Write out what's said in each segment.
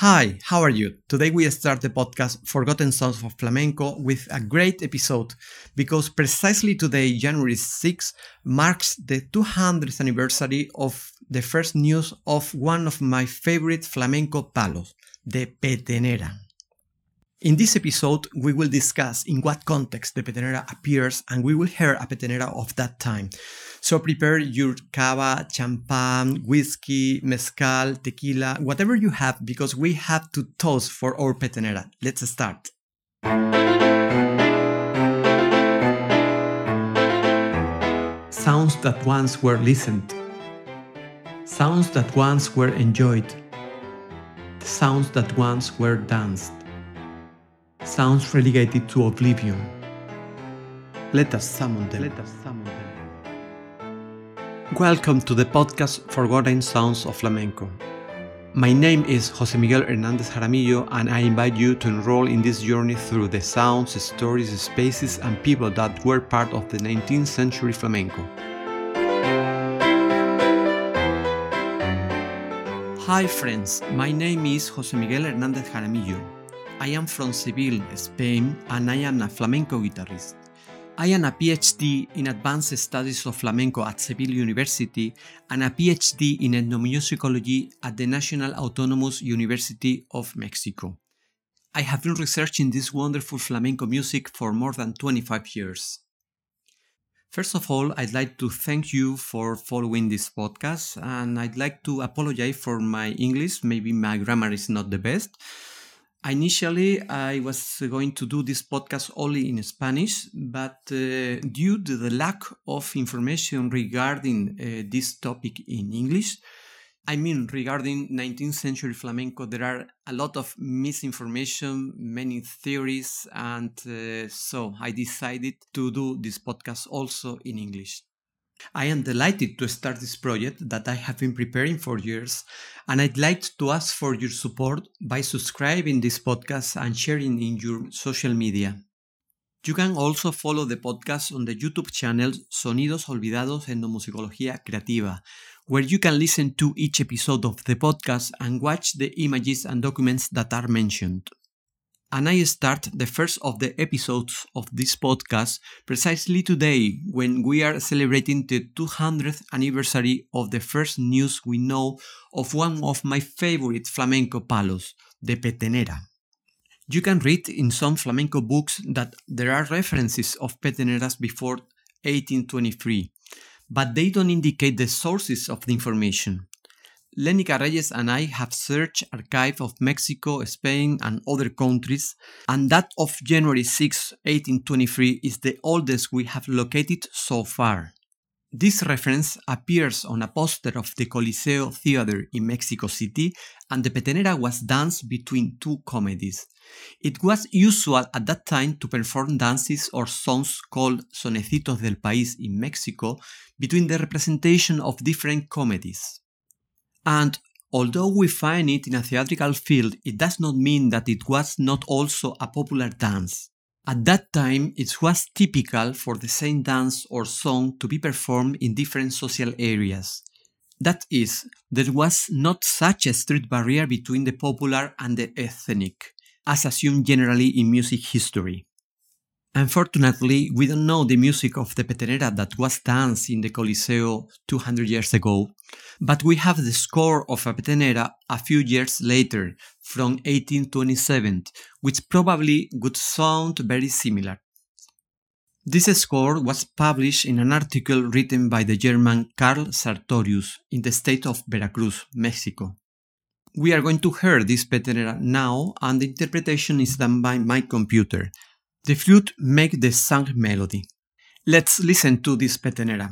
Hi, how are you? Today we start the podcast Forgotten Songs of Flamenco with a great episode because precisely today, January 6, marks the 200th anniversary of the first news of one of my favorite flamenco palos, the petenera. In this episode, we will discuss in what context the petenera appears and we will hear a petenera of that time. So prepare your cava, champagne, whiskey, mezcal, tequila, whatever you have, because we have to toast for our petenera. Let's start. Sounds that once were listened. Sounds that once were enjoyed. Sounds that once were danced. Sounds relegated to oblivion. Let us summon them. Let us summon them. Welcome to the podcast Forgotten Sounds of Flamenco. My name is Jose Miguel Hernandez Jaramillo, and I invite you to enroll in this journey through the sounds, stories, spaces, and people that were part of the 19th century flamenco. Hi, friends, my name is Jose Miguel Hernandez Jaramillo. I am from Seville, Spain, and I am a flamenco guitarist. I am a PhD in Advanced Studies of Flamenco at Seville University and a PhD in Ethnomusicology at the National Autonomous University of Mexico. I have been researching this wonderful flamenco music for more than 25 years. First of all, I'd like to thank you for following this podcast, and I'd like to apologize for my English. Maybe my grammar is not the best. Initially, I was going to do this podcast only in Spanish, but uh, due to the lack of information regarding uh, this topic in English, I mean, regarding 19th century flamenco, there are a lot of misinformation, many theories, and uh, so I decided to do this podcast also in English. I am delighted to start this project that I have been preparing for years, and I'd like to ask for your support by subscribing this podcast and sharing in your social media. You can also follow the podcast on the YouTube channel Sonidos Olvidados Etnomusicología Creativa, where you can listen to each episode of the podcast and watch the images and documents that are mentioned and I start the first of the episodes of this podcast precisely today when we are celebrating the 200th anniversary of the first news we know of one of my favorite flamenco palos, the petenera. You can read in some flamenco books that there are references of peteneras before 1823, but they don't indicate the sources of the information. Lenica Reyes and I have searched archive of Mexico, Spain, and other countries, and that of January 6, 1823 is the oldest we have located so far. This reference appears on a poster of the Coliseo Theater in Mexico City, and the petenera was danced between two comedies. It was usual at that time to perform dances or songs called sonecitos del país in Mexico between the representation of different comedies. And although we find it in a theatrical field, it does not mean that it was not also a popular dance. At that time, it was typical for the same dance or song to be performed in different social areas. That is, there was not such a strict barrier between the popular and the ethnic, as assumed generally in music history. Unfortunately, we don't know the music of the petenera that was danced in the Coliseo 200 years ago, but we have the score of a petenera a few years later, from 1827, which probably would sound very similar. This score was published in an article written by the German Karl Sartorius in the state of Veracruz, Mexico. We are going to hear this petenera now, and the interpretation is done by my computer. The flute make the sung melody. Let's listen to this petenera.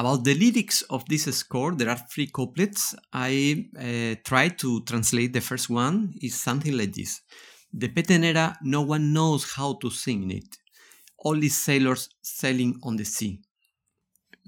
About the lyrics of this score, there are three couplets. I uh, tried to translate the first one. Is something like this: The petenera, no one knows how to sing it. Only sailors sailing on the sea.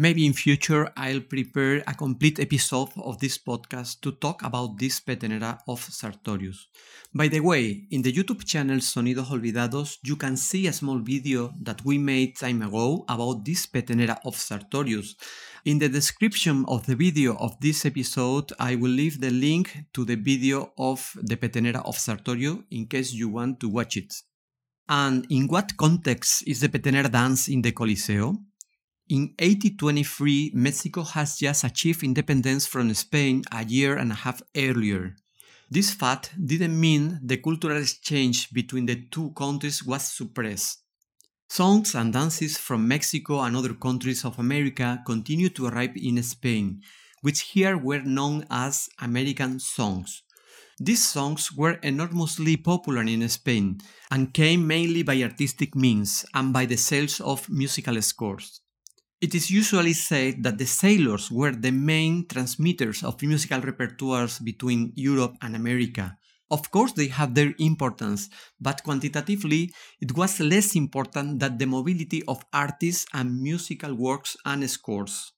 Maybe in future I'll prepare a complete episode of this podcast to talk about this petenera of Sartorius. By the way, in the YouTube channel Sonidos Olvidados, you can see a small video that we made time ago about this petenera of Sartorius. In the description of the video of this episode, I will leave the link to the video of the petenera of Sartorius in case you want to watch it. And in what context is the petenera dance in the Coliseo? In 1823, Mexico has just achieved independence from Spain a year and a half earlier. This fact didn't mean the cultural exchange between the two countries was suppressed. Songs and dances from Mexico and other countries of America continued to arrive in Spain, which here were known as American songs. These songs were enormously popular in Spain and came mainly by artistic means and by the sales of musical scores. It is usually said that the sailors were the main transmitters of musical repertoires between Europe and America. Of course, they have their importance, but quantitatively, it was less important than the mobility of artists and musical works and scores.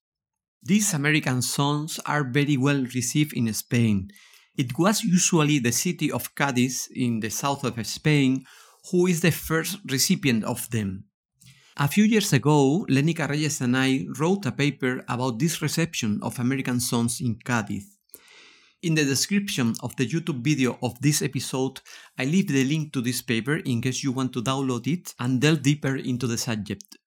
These American songs are very well received in Spain. It was usually the city of Cadiz in the south of Spain who is the first recipient of them. A few years ago, Lenica Reyes and I wrote a paper about this reception of American songs in Cadiz. In the description of the YouTube video of this episode, I leave the link to this paper in case you want to download it and delve deeper into the subject.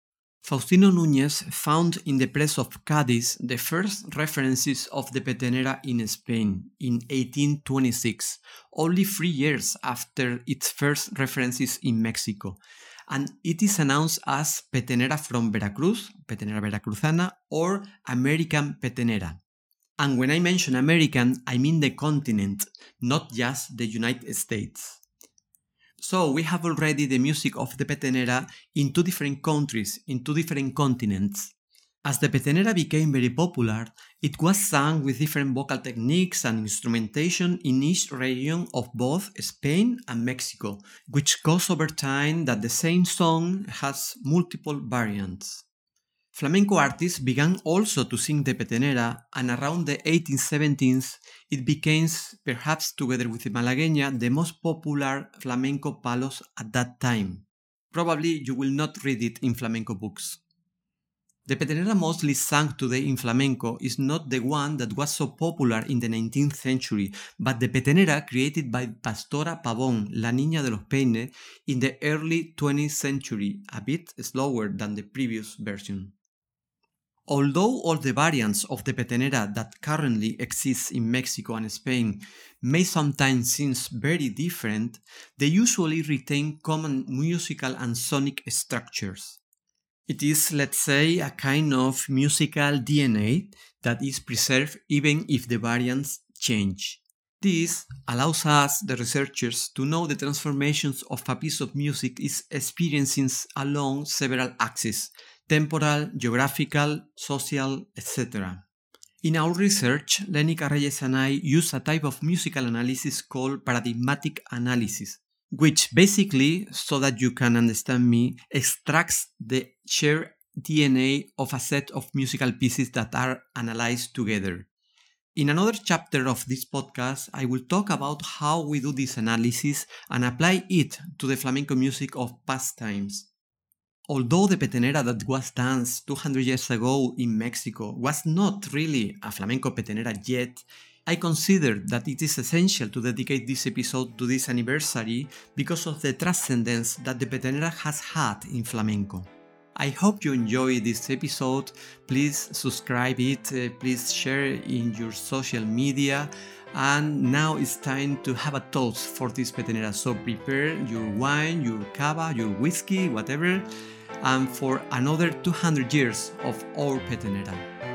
Faustino Núñez found in the press of Cadiz the first references of the petenera in Spain in 1826, only three years after its first references in Mexico, and it is announced as Petenera from Veracruz, Petenera Veracruzana, or American Petenera. And when I mention American, I mean the continent, not just the United States. So we have already the music of the Petenera in two different countries, in two different continents. As the petenera became very popular, it was sung with different vocal techniques and instrumentation in each region of both Spain and Mexico, which caused over time that the same song has multiple variants. Flamenco artists began also to sing the petenera, and around the 1870s it became, perhaps together with the malagueña, the most popular flamenco palos at that time. Probably you will not read it in flamenco books. The petenera mostly sung today in flamenco is not the one that was so popular in the 19th century, but the petenera created by Pastora Pavón, La Niña de los Peines, in the early 20th century, a bit slower than the previous version. Although all the variants of the petenera that currently exist in Mexico and Spain may sometimes seem very different, they usually retain common musical and sonic structures. It is, let's say, a kind of musical DNA that is preserved even if the variants change. This allows us, the researchers, to know the transformations of a piece of music is experiencing along several axes temporal, geographical, social, etc. In our research, Lenica Reyes and I use a type of musical analysis called paradigmatic analysis, which basically, so that you can understand me, extracts the shared DNA of a set of musical pieces that are analyzed together. In another chapter of this podcast, I will talk about how we do this analysis and apply it to the flamenco music of past times. Although the petenera that was danced 200 years ago in Mexico was not really a flamenco petenera yet, I consider that it is essential to dedicate this episode to this anniversary because of the transcendence that the petenera has had in flamenco. I hope you enjoy this episode. Please subscribe it, uh, please share it in your social media. And now it's time to have a toast for this petenera. So prepare your wine, your cava, your whiskey, whatever, and for another 200 years of our petenera.